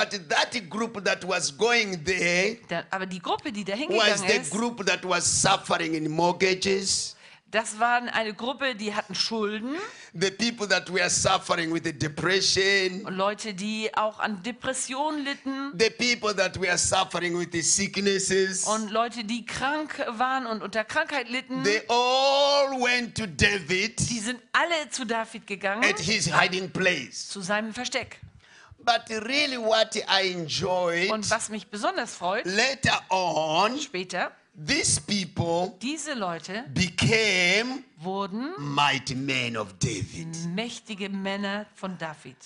But that group that was going there Da, aber die Gruppe, die da was hingegangen the ist, group that was suffering in mortgages, das waren eine Gruppe, die hatten Schulden the people that were suffering with the depression, und Leute, die auch an Depressionen litten the people that were suffering with the sicknesses. und Leute, die krank waren und unter Krankheit litten. They all went to David Die sind alle zu David gegangen, at his hiding place. zu seinem Versteck. But really, what I enjoyed Und was mich besonders freut, later on, später, these people diese Leute became wurden mighty men of David. mächtige Männer von David.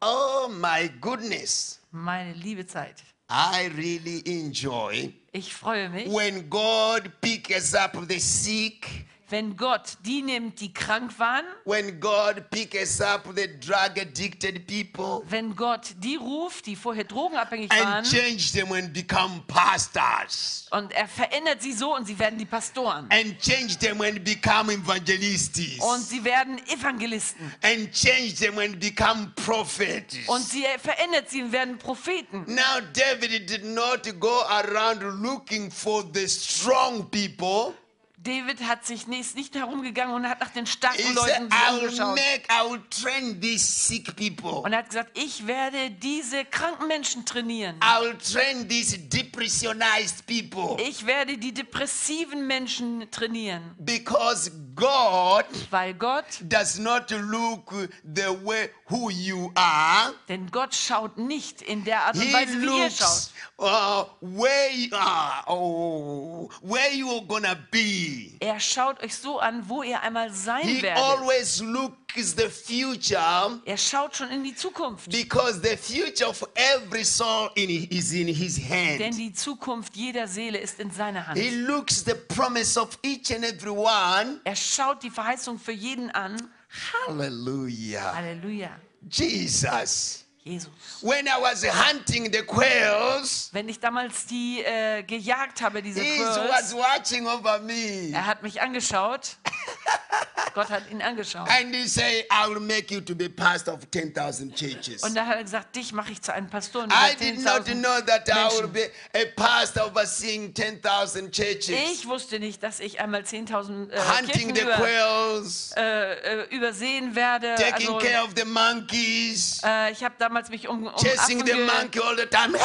Oh my goodness. Meine liebe Zeit. I really enjoy Ich freue mich, when God picks up the sick, wenn Gott die nimmt, die krank waren, when God picks up the drug addicted people wenn Gott die ruft, die vorher drogenabhängig and waren, change them and become pastors und er verändert sie so und sie werden die Pastoren. and change them and become evangelists Und sie werden Evangelisten. and change them and become prophets. Und sie verändert sie und werden Propheten. Now David did not go around looking for the strong people. David hat sich nicht, nicht herumgegangen und hat nach den He starken said, Leuten people. Und er hat gesagt, ich werde diese kranken Menschen trainieren. I will train these depressionized people. Ich werde die depressiven Menschen trainieren. Because God Weil Gott, does not look the way who you are. denn Gott schaut nicht in der Art und He Weise, wie ihr schaut. looks uh, where you are, oh, where you are gonna be. Er schaut euch so an, wo ihr einmal sein He werdet. always looks the future Er schaut schon in die Zukunft. because the future of every soul in, is in His Denn hand. die Zukunft jeder Seele ist in seiner Hand. He looks the promise of each and every one. Er schaut die Verheißung für jeden an. Hallelujah. Halleluja. Jesus. Jesus. When I was hunting the quails, Wenn ich damals die äh, gejagt habe, diese he was watching over me. er hat mich angeschaut. Gott hat ihn angeschaut. And he said, I will make you to be pastor of 10,000 churches. Und da hat er gesagt, dich mache ich zu einem Pastor und I über did not 10.000 know that I will Menschen. be a pastor overseeing 10,000 churches. Ich wusste nicht, dass ich einmal 10.000 äh, Hunting Kirchen the über, quails, äh, äh, übersehen werde. taking Also, care of the monkeys, äh, ich habe damals mich um, um chasing Affen the monkey all the time.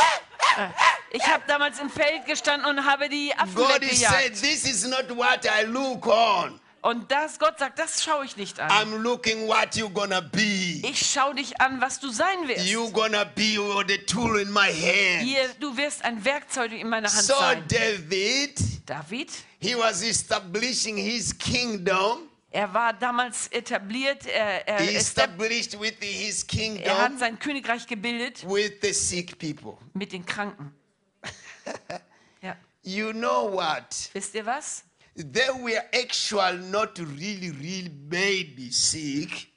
Ich habe damals im Feld gestanden und habe die Affen God is said, weggejagt. This is not what I look on. Und das, Gott sagt, das schaue ich nicht an. I'm looking what you're gonna be. Ich schaue dich an, was du sein wirst. You're gonna be the tool in my hand. Hier, du wirst ein Werkzeug in meiner Hand So sein. David, David, he was establishing his kingdom. er war damals etabliert, er, er, He ist, established with his er hat sein Königreich gebildet with the sick people. mit den Kranken. Ja. You know what? Wisst ihr was? They were actually not really, really maybe sick.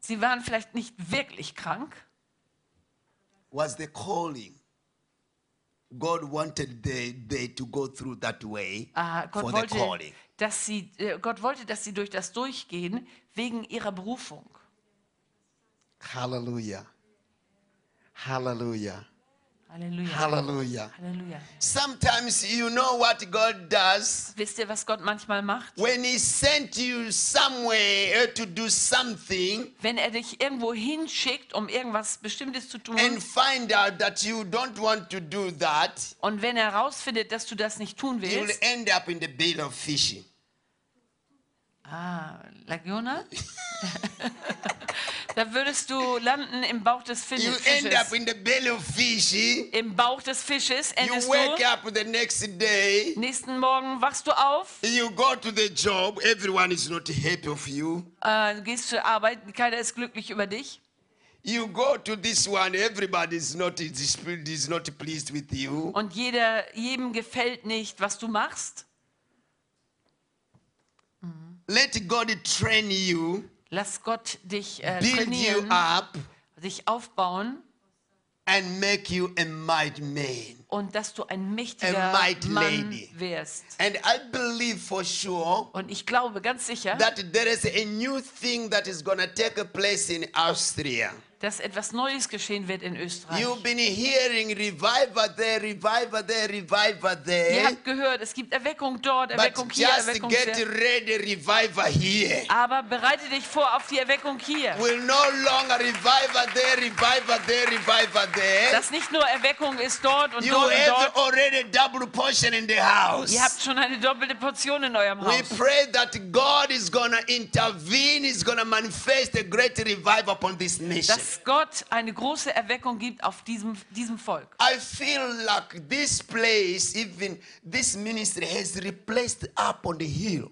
Sie waren vielleicht nicht wirklich krank, Was the calling? God wanted they, they to go through that way Ah, Gott, for the wollte, calling. dass sie, äh, Gott wollte, dass sie durch das durchgehen wegen ihrer Berufung. Hallelujah. Hallelujah. Halleluja. Hallelujah. Halleluja. Sometimes you know what God does. Wisst ihr, was Gott manchmal macht? When He sent you somewhere to do something Wenn er dich irgendwo hinschickt, um irgendwas Bestimmtes zu tun, and find out that you don't want to do that, und wenn er herausfindet, dass du das nicht tun you will willst, end up in the bed of fishing. ah, Lagiona, da würdest du landen im Bauch des You Fisches. end up in the belly of fish. You Im Bauch des Fisches endest wake du. up the next day. Nächsten Morgen wachst du auf, You go to the job. Everyone is not happy of you. äh, gehst zur Arbeit, keiner ist glücklich über dich. You go to this one. Everybody is not is not pleased with you. Und jeder, jedem gefällt nicht, was du machst. Let God train you, Lass Gott dich äh, build you trainieren, up, dich aufbauen and make you a mighty man. Und dass du ein mächtiger Mann wirst. And I believe for sure Und ich glaube ganz sicher, that there is a new thing that is going to take place in Austria. dass etwas Neues geschehen wird in Österreich. You've been hearing revival there, revival there, revival Ihr there. habt gehört, es gibt Erweckung dort, But Erweckung hier, just Erweckung get hier. ready, revival here. Aber bereite dich vor auf die Erweckung hier. Will no longer revival there, revival there, revival there. Dass nicht nur Erweckung ist dort und You dort have dort. already double portion in the house. Ihr habt schon eine doppelte Portion in eurem We Haus. pray that God is going to intervene, is going to manifest a great revival upon this nation. Dass Gott eine große Erweckung gibt auf diesem, diesem Volk. I feel like this place, even this ministry, has replaced up on the hill.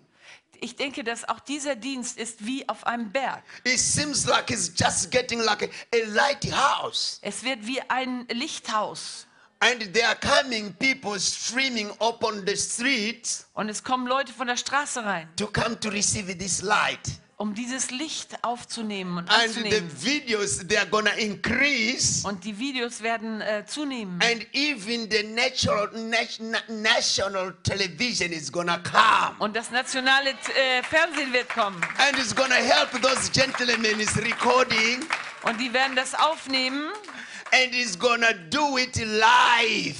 Ich denke, dass auch dieser Dienst ist wie auf einem Berg. It seems like it's just getting like a, a lighthouse. Es wird wie ein Lichthaus. And there are coming people streaming up on the streets Und es kommen Leute von der Straße rein, to come to receive this light. um dieses Licht aufzunehmen und And the anzunehmen. videos, they are to increase. Und die Videos werden äh, zunehmen. And even the natural, nation, national television is to come. Und das nationale äh, Fernsehen wird kommen. And it's to help those gentlemen is recording. Und die werden das aufnehmen And going to do it live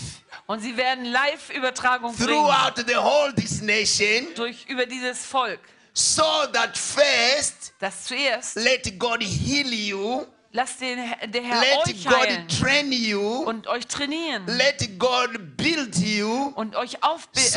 und sie werden Live-Übertragung bringen throughout the whole this nation. durch, über dieses Volk. So that first, Das zuerst, let God heal you. lasst den, der Herr Let euch God heilen train you. und euch trainieren Let God build you und euch so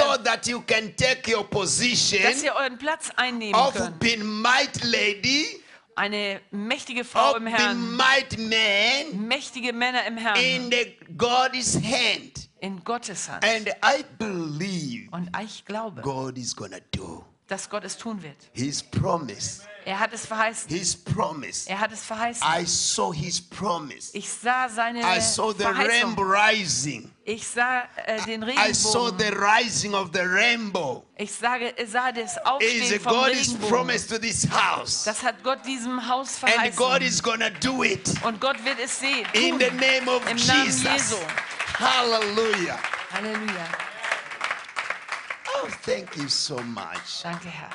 aufbauen, that you can take your position dass ihr euren Platz einnehmen of könnt. being might lady, Eine mächtige Frau of im Herrn, man mächtige Männer im Herrn, in the God's hand. in Gottes Hand. And I believe Und ich glaube, God is gonna do dass Gott es tun wird. His promise. Er hat es verheißen. His promise. Er hat es verheißen. I saw His promise. Ich sah seine I saw the Verheißung. rainbow rising. Ich sah äh, den I saw Regenbogen. the rising of the rainbow. Ich sage, sah das It is Aufstehen vom God's Regenbogen. promise to this house. Das hat Gott diesem Haus And God verheißen. is gonna do it Und Gott wird es sehen. in the name of Im Namen Jesus. Jesu. Hallelujah. Halleluja. Oh, thank you so much. Danke, Herr.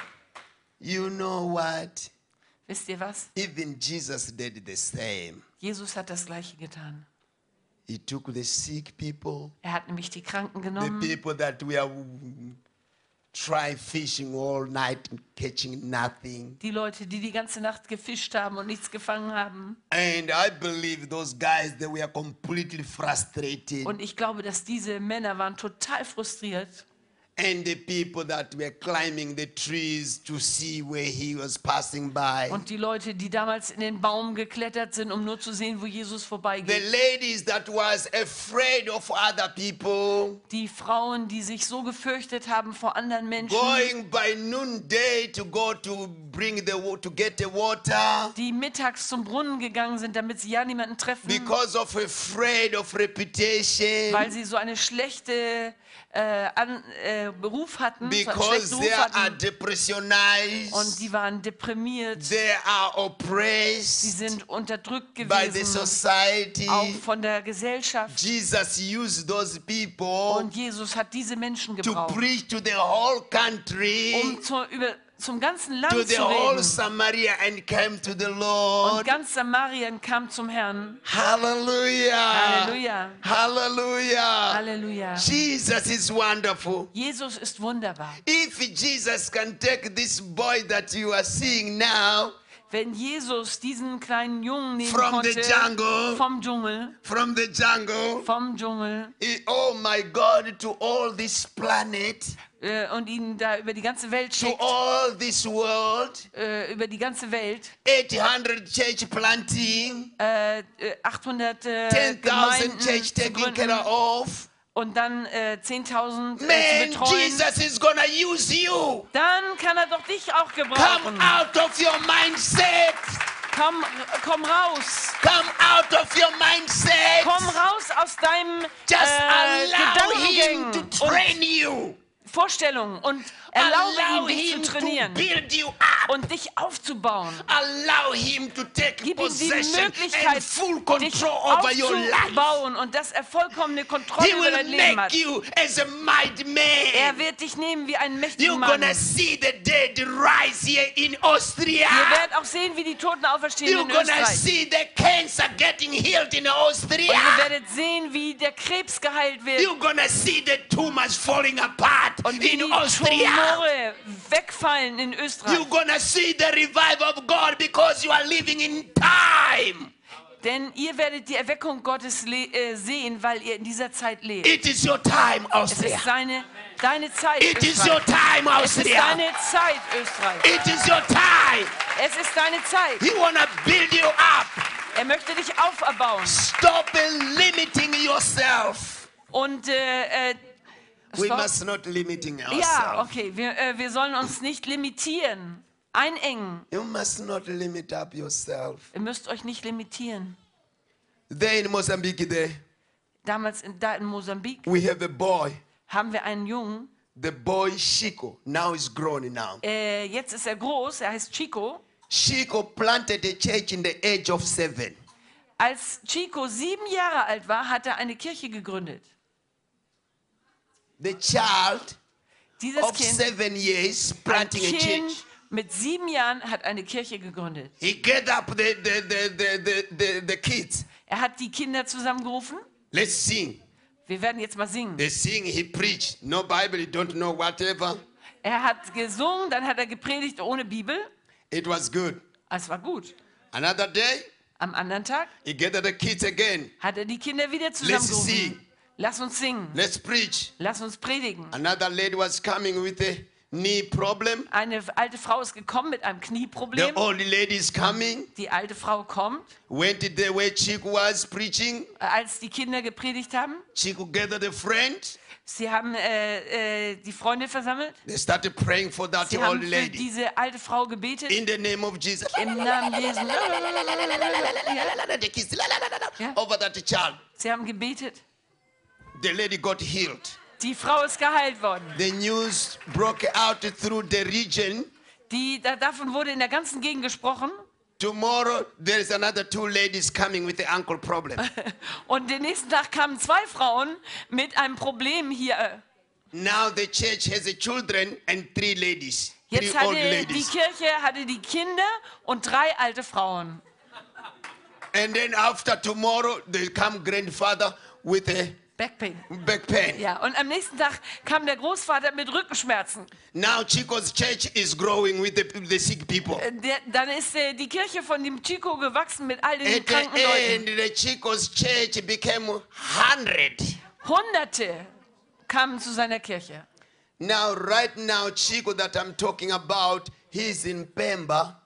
You know what? Wisst ihr was? Even Jesus did the same. Jesus hat das Gleiche getan. He took the sick people, Er hat nämlich die Kranken the genommen, people that were try fishing all night and catching nothing. die Leute, die die ganze Nacht gefischt haben und nichts gefangen haben. And I believe those guys they were completely frustrated. Und ich glaube, dass diese Männer waren total frustriert. And the people that were climbing the trees to see where he was passing by. Und die Leute, die damals in den Baum geklettert sind, um nur zu sehen, wo Jesus The vorbeigeht. ladies that was afraid of other people. Die Frauen, die sich so gefürchtet haben vor anderen Menschen. Going by noonday to go to bring the to get the water Die mittags zum Brunnen gegangen sind, damit sie ja niemanden treffen. because of afraid of reputation. weil sie so eine schlechte äh, an, äh, Beruf hatten, Because schlechten they Ruf are hatten. depressionized. Und die waren deprimiert, They are sie sind unterdrückt by the gewesen, society. auch von der Gesellschaft. Jesus used those people Und Jesus hat diese Menschen to gebraucht, preach to the whole country, um zu, über, zum ganzen Land to the zu reden. Samaria, and came to the Und Lord. ganz Samarien kam zum Herrn. Hallelujah. Halleluja. Hallelujah. Halleluja. Jesus is wonderful. Jesus ist wunderbar. If Jesus can take this boy that you are seeing now Wenn Jesus diesen kleinen Jungen nehmen From the konnte, jungle. vom Dschungel, from the jungle, vom Dschungel, eh, oh my God, to all this planet, äh, und ihn da über die ganze Welt to schickt, all this world, äh, über die ganze Welt, 800 church planting, äh, äh, 800 äh, 10,000 Gemeinden church zu taking care of. Und dann äh, 10.000 äh, Man, betreuen, Jesus is gonna use you. dann kann er doch dich auch Come gebrauchen. out of your mindset. Komm, komm raus. Come out of your mindset. Komm raus aus deinem Just äh, allow him Gedankengängen to und train you. Vorstellungen und erlaube Allow ihm, dich him zu to trainieren build you up. und dich aufzubauen. Allow him to take Gib ihm die possession Möglichkeit, and full dich control over your life. aufzubauen und dass er vollkommene Kontrolle über dein Leben hat. you as a mighty Er wird dich nehmen wie einen mächtigen You're Mann. gonna see the dead rise here in Austria. Ihr werdet auch sehen, wie die Toten auferstehen You're in gonna Österreich. see the cancer getting healed in Und Austria. ihr werdet sehen, wie der Krebs geheilt wird You're gonna see the tumors falling apart und wie in die Austria. Tumore wegfallen in Österreich. You're gonna see the revival of God because you are living in time. Denn ihr werdet die Erweckung Gottes äh, sehen, weil ihr in dieser Zeit lebt. It is your time, Es Austria. ist seine, deine Zeit, It is your Österreich. time, Es ist Austria. deine Zeit, Österreich. It is your time. Es ist deine Zeit. He wanna build you up. Er möchte dich auferbauen. Stop limiting yourself. Und äh, äh, We stop. must not limiting ja, ourselves. okay, wir, äh, wir sollen uns nicht limitieren, einengen. You must not limit up yourself. Ihr müsst euch nicht limitieren. There in Mozambique, there Damals in, da in Mosambik we have a boy. haben wir einen Jungen, The boy Chico now is grown now. äh, jetzt ist er groß, er heißt Chico. Chico planted a church in the age of seven. Als Chico sieben Jahre alt war, hat er eine Kirche gegründet. The child Dieses of Kind, seven years planting a Kind church. mit sieben Jahren hat eine Kirche gegründet. He get up the, the, the, the, the, the, kids. Er hat die Kinder zusammengerufen. Let's sing. Wir werden jetzt mal singen. They sing, he preached. No Bible, don't know whatever. Er hat gesungen, dann hat er gepredigt ohne Bibel. It was good. Es war gut. Another day, Am anderen Tag he gathered the kids again. hat er die Kinder wieder Let's zusammengerufen. sing. Lass uns singen. Let's preach. Lass uns predigen. Another lady was coming with a knee problem. Eine alte Frau ist gekommen mit einem The Knieproblem. old lady is coming. Die alte Frau kommt. Went the way Chico was preaching. Als die Kinder gepredigt haben, Chico gathered a friend. sie haben äh, äh, die Freunde versammelt. They started praying for that Sie old haben für lady. diese alte Frau gebetet. In the name of Jesus. Im Namen Jesu. The Yeah. Over that child. Sie haben gebetet. The lady got healed. Die Frau ist geheilt worden. The news broke out through the region. Die, da, davon wurde in der ganzen Gegend gesprochen. Tomorrow, there is another two ladies coming with the ankle problem. Und den nächsten Tag kamen zwei Frauen mit einem Problem hier. now the church has a children and three ladies. Three Jetzt hatte die. Kirche hatte die Kinder und drei alte Frauen. And then after tomorrow, they come grandfather with a Backpain. back pain. Ja, und am nächsten Tag kam der Großvater mit Rückenschmerzen. Now Chico's church is growing with the, the sick people. Äh, Der, dann ist äh, die Kirche von dem Chico gewachsen mit all den At the kranken end, Leuten. the Chico's church became 100. Hunderte kamen zu seiner Kirche. Now, right now, Chico that I'm talking about, he's in Pemba.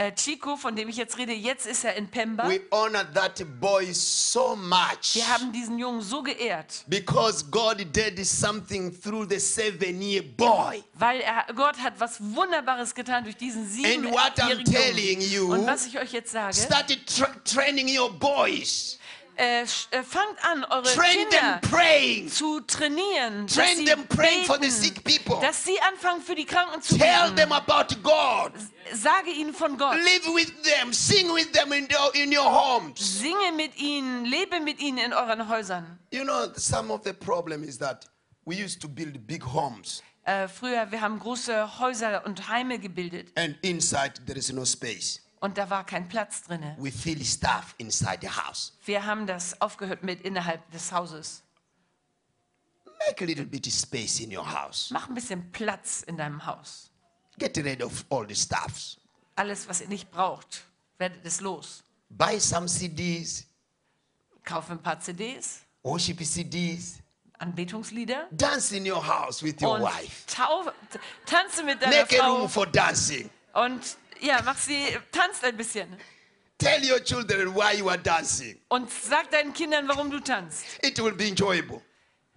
Äh, Chico, von dem ich jetzt rede, jetzt ist er in Pemba. We honor that boy so much Wir haben diesen Jungen so geehrt, because God did something through the seven year boy. weil er, Gott hat was Wunderbares getan durch diesen And what I'm siebenjährigen telling you, Jungen. Und was ich euch jetzt sage, started tra training your boys, äh, äh, fangt an, eure train Kinder them praying, zu trainieren, dass train sie, them praying for the beten, sick people, dass sie anfangen für die Kranken zu tell beten. them about God, Sage ihnen von Gott. live with them, sing with them in your, in. Singe mit ihnen, lebe mit ihnen in euren Häusern. You know, some of the problem is that we used to build big homes, Äh, früher, wir haben große Häuser und Heime gebildet and inside there is no space. Und da war kein Platz drin. We fill stuff inside the house. Wir haben das aufgehört mit innerhalb des Hauses. Make a little bit of space in your house. Mach ein bisschen Platz in deinem Haus. Get rid of all the stuffs. Alles, was ihr nicht braucht, werdet es los. Buy some CDs, Kaufe ein paar CDs, worship CDs. Anbetungslieder Dance in your house with your und wife. tanze mit deiner Make a Frau room for dancing. und ja, mach sie, tanzt ein bisschen Tell your children why you are dancing. und sag deinen Kindern, warum du tanzt. It will be enjoyable.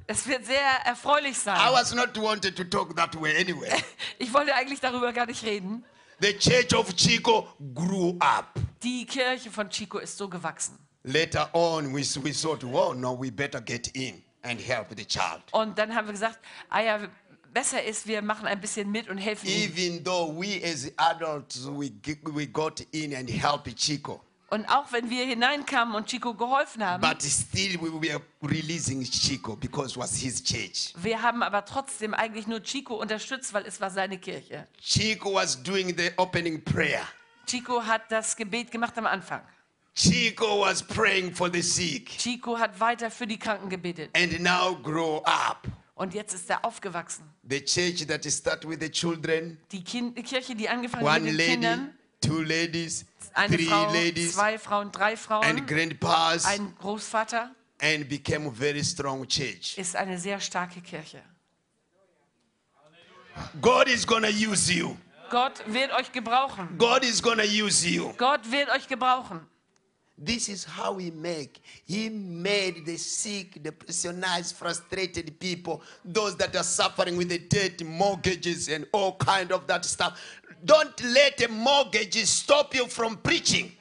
Es wird sehr erfreulich I sein. was not wanted to talk that way anyway. Ich wollte eigentlich darüber gar nicht reden. the church of Chico grew up. Die Kirche von Chico ist so gewachsen. Later on, we, we thought, well, no, we better get in and help the child. Und dann haben wir gesagt, ah ja, besser ist, wir machen ein bisschen mit und helfen ihm. Even though we as adults, we, we got in and helped Chico. Und auch wenn wir hineinkamen und Chico geholfen haben, But still, we were releasing Chico because it was his church. wir haben aber trotzdem eigentlich nur Chico unterstützt, weil es war seine Kirche. Chico was doing the opening prayer. Chico hat das Gebet gemacht am Anfang. Chico was praying for the sick. Chico hat weiter für die Kranken gebetet. And now grow up. Und jetzt ist er aufgewachsen. The church that started with the children, Die, kind, die Kirche, die angefangen hat mit den lady, Kindern, two ladies, eine three Frau, ladies, zwei Frauen, drei Frauen, and grandpas, ein Großvater, and became a very strong church. ist eine sehr starke Kirche. God is gonna use you. Gott wird euch gebrauchen. God is gonna use you. Gott wird euch gebrauchen. This is how he make. He made the sick, the prisoners, frustrated people, those that are suffering with the debt, mortgages, and all kind of that stuff. Don't let a mortgage stop you from preaching.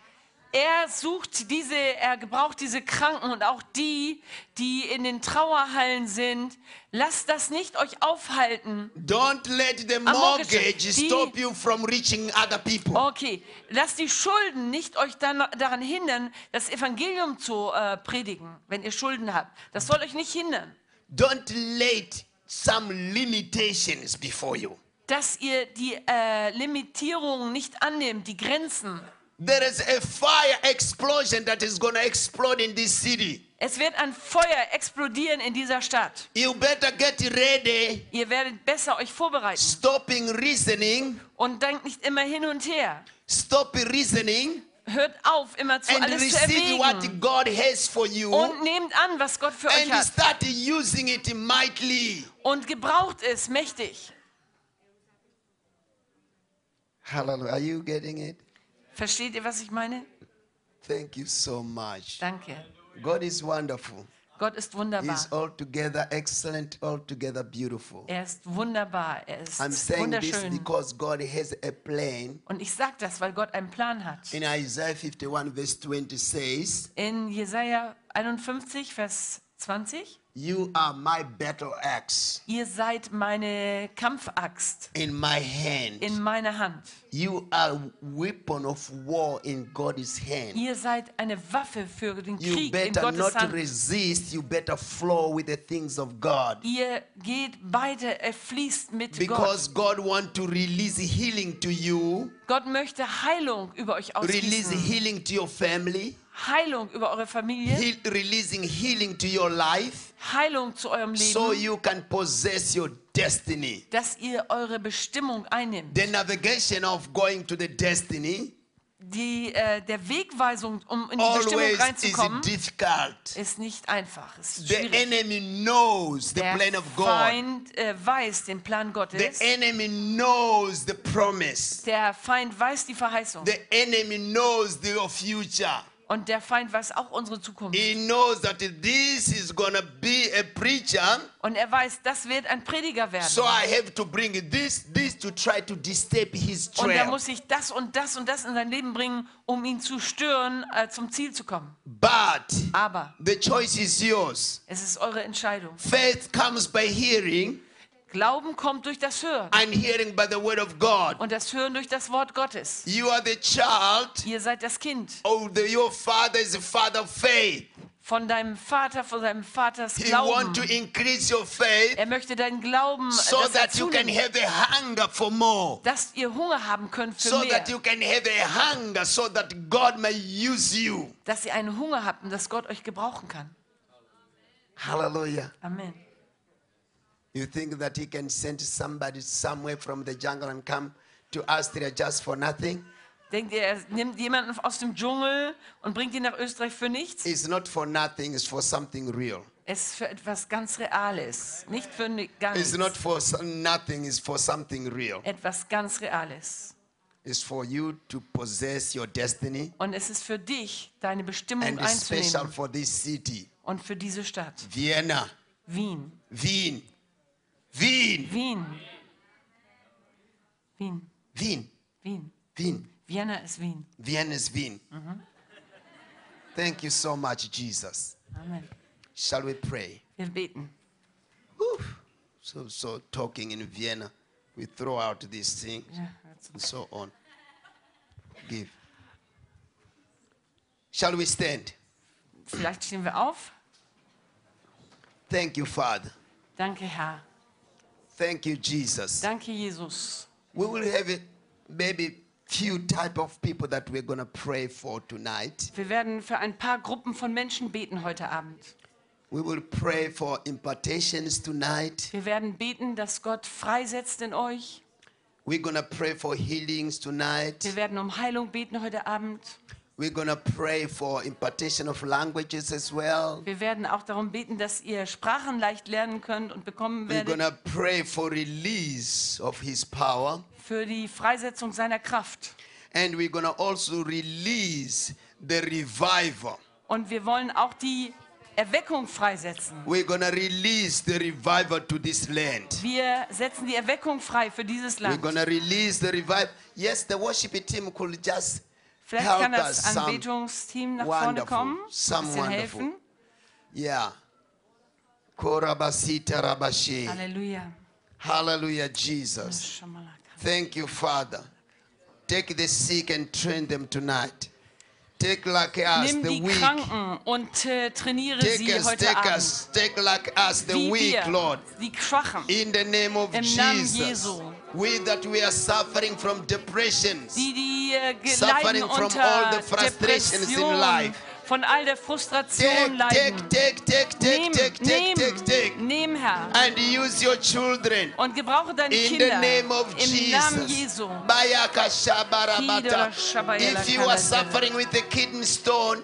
Er sucht diese, er gebraucht diese Kranken und auch die, die in den Trauerhallen sind. Lasst das nicht euch aufhalten. Don't let the mortgage, die- stop you from reaching other people. Okay, lasst die Schulden nicht euch dann daran hindern, das Evangelium zu äh, predigen, wenn ihr Schulden habt. Das soll euch nicht hindern, Don't let some limitations before you. dass ihr die äh, Limitierungen nicht annehmt, die Grenzen. There is a fire explosion that is going to explode in this city. Es wird ein Feuer explodieren in dieser Stadt. You better get ready, Ihr werdet besser euch vorbereiten stopping reasoning, und denkt nicht immer hin und her. stop reasoning, Hört auf, immer zu and alles zu receive what erwägen. God has for you, Und nehmt an, was Gott für euch and hat. start using it mightily. Und gebraucht es mächtig. Hallelujah. Are you getting it? Versteht ihr, was ich meine? Thank you so much. Danke. God is wonderful. Gott ist wunderbar. He's altogether excellent, altogether beautiful. Er ist wunderbar. Er ist I'm saying this wunderschön. because God has a plan. Und ich sage das, weil Gott einen Plan hat. In Isaiah 51, verse 20 says, In Jesaja 51, Vers 20. You are my battle axe Ihr seid meine Kampfaxt in my hand. in meiner Hand. You are weapon of war in God's hand. Ihr seid eine Waffe für den You Krieg in better Gottes not Hand. resist. You better flow with the things of God. Ihr geht beide, er fließt mit Because Gott. God wants to release healing to you, Gott möchte Heilung über euch ausgießen. release healing to your family, Heilung über eure Familie. heal, releasing healing to your life, Heilung zu eurem so Leben. you can possess your destiny. Dass ihr eure Bestimmung einnimmt. The navigation of going to the destiny Die, äh, der Wegweisung, um in die Bestimmung always is reinzukommen, ist nicht einfach. Ist The enemy knows the Der plan of God. Feind äh, weiß den Plan The Gottes. enemy knows the promise. Der Feind weiß die Verheißung. The enemy knows the- future. Und der Feind weiß auch unsere Zukunft. He knows that this is to be a preacher. Und er weiß, das wird ein Prediger werden. So I have to bring this, this to try to disturb his Und er trail. muss sich das und das und das in sein Leben bringen, um ihn zu stören, äh, zum Ziel zu kommen. But Aber the choice is yours. es ist eure Entscheidung. Faith comes by hearing, Glauben kommt durch das Hören. and hearing by the word of God. Und das Hören durch das Wort Gottes. You are the child. Ihr seid das Kind Oh, the, your father is a father of faith. von deinem Vater, von seinem Vaters He Glauben. wants to increase your faith Er möchte deinen Glauben, äh, so dass, that you can have a hunger for more. dass ihr Hunger haben könnt für So mehr. that you can have a hunger so that God may use you. Dass ihr einen Hunger habt und dass Gott euch gebrauchen kann. Hallelujah. Amen. You think that He can send somebody somewhere from the jungle and come to Austria just for nothing? Denkt ihr, er nimmt jemanden aus dem Dschungel und bringt ihn nach Österreich für nichts? It's not for nothing, it's for something real. Es ist für etwas ganz Reales. Nicht für gar It's nichts. not for nothing, it's for something real. Etwas ganz Reales. It's for you to possess your destiny Und es ist für dich, deine Bestimmung and it's special einzunehmen. for this city. Und für diese Stadt. Vienna, Wien. Wien, Wien, Wien. Wien. Wien, Wien. Wien. Vienna ist Wien. Vienna is Wien. Thank you so much, Jesus. Amen. Shall we pray? Wir beten. Whew. So, so talking in Vienna, we throw out these things Ja, and so on. Give. Shall we stand? Vielleicht stehen wir auf. Thank you, Father. Danke, Herr. Thank you, Jesus. Danke, Jesus. We will have it, maybe few type of people that we're gonna pray for tonight. Wir werden für ein paar Gruppen von Menschen beten heute Abend. We will pray for impartations tonight. Wir werden beten, dass Gott freisetzt in euch. We're gonna pray for healings tonight. Wir werden um Heilung beten heute Abend. We're gonna pray for impartation of languages as well. Wir werden auch darum beten, dass ihr Sprachen leicht lernen könnt und bekommen We're werdet gonna pray for release of His power, für die Freisetzung seiner Kraft. and we're gonna also release the revival. Und wir wollen auch die Erweckung freisetzen. We're gonna release the revival to this land. Wir setzen die Erweckung frei für dieses We're Land. gonna release the revival. Yes, the worship team could just Vielleicht help kann das some. Anbetungsteam nach vorne wonderful, kommen, some bisschen wonderful. helfen. Yeah. Korabasita rabashi. Hallelujah, Jesus. Thank you, Father. Take the sick and train them tonight. Take like us, Nimm the die weak. Kranken und äh, trainiere Take sie us, heute take Abend. us, take like us, the Wie weak, wir, Lord. die Schwachen, In the name of Im Namen Jesus. Jesu. We that we are suffering from depressions. die, die äh, Suffering from all the frustrations in life. von all der Frustration Take, leiden. take, take, take, take, Nimm, take, take, take, take. nimm, Herr. And use your children. Und gebrauche deine In the name of im Namen Jesus. Jesu. Kidara shabayala If you are suffering with a kidney stone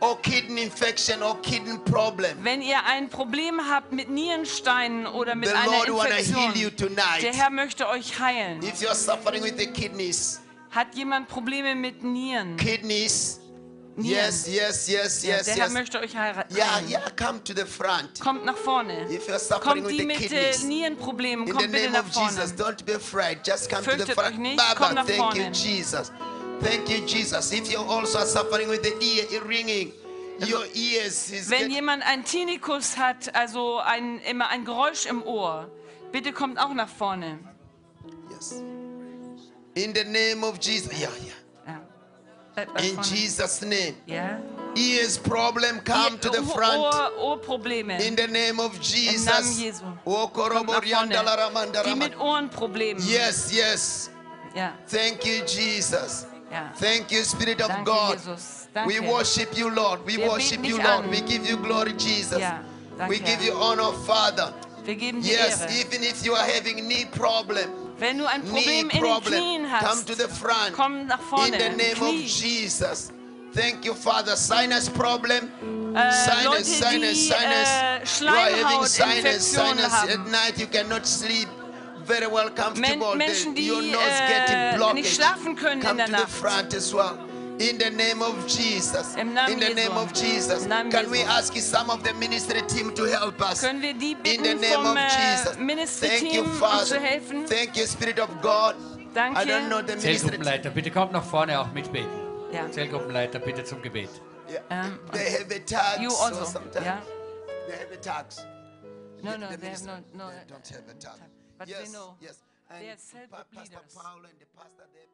or kidney infection or kidney problem, Wenn ihr ein Problem habt mit Nierensteinen oder mit The einer Infektion, heal you tonight. der Herr möchte euch heilen. if you are suffering with the kidneys, Hat jemand Probleme mit Nieren? kidneys, Nieren. yes, yes, yes, yes, der Herr möchte euch heiraten. Yeah, yeah, come to the front. Kommt nach vorne. If you're suffering Kommt with die the mit kidneys, Nierenproblemen, kommt bitte nach vorne. Jesus, don't be afraid. Just come to the Fürchtet front. euch nicht, Baba, komm nach thank you, vorne. Jesus. Thank you, Jesus. If you also are suffering with the ear ringing, your ears is Wenn jemand einen Tinnitus hat, also ein, immer ein Geräusch im Ohr, bitte kommt auch nach vorne. yes. In the name of Jesus, yeah, yeah. Ja. In. Jesus' name, Ja. ears problem come to the front. Ohr, Ohrprobleme. In the name of Namen Jesus. Jesu. Oh, Kommt. Die mit Ohrenproblemen. Yes, yes. Ja. Thank you, Jesus. Ja. Thank you, Spirit of Danke, God. Jesus. We worship you, Lord. We Wir worship you, Lord. an. We give you glory, Jesus. Ja, danke, we give you honor, Father. Wir geben dir Yes, Ehre. even if you are having knee problem, Wenn du ein knee Problem in den Knien come hast, to the front. komm nach vorne. In the name of Jesus. Thank you, Father. Sinus problem. Äh, Sinus, Leute, sinus, die sinus. äh, you are having sinus, sinus. At night you cannot sleep very well comfortable. Men- Menschen, die, nose äh, getting blocked. nicht schlafen können Come in der to the Nacht. front as well. In the name of Jesus. Im Namen in the Jesu. name of Jesus. Namen Can we Jesu. ask some of the ministry team to help us? Können wir die In the bitten name vom of Jesus. äh, Ministry-Team, Thank you, uns Father. zu helfen? Thank you, Spirit of God. Danke. I don't know the ministry team. Zellgruppenleiter, bitte kommt nach vorne auch mitbeten. Ja. Zellgruppenleiter, bitte zum Gebet. Yeah. Ähm, they have a tags You also. sometimes. Ja. They have a tags. No, The- no, the they have ministry- no, no. they don't have a tag. But they yes, know. yes. And They are cell Pa- group Pastor leaders. Paul and the pastor, they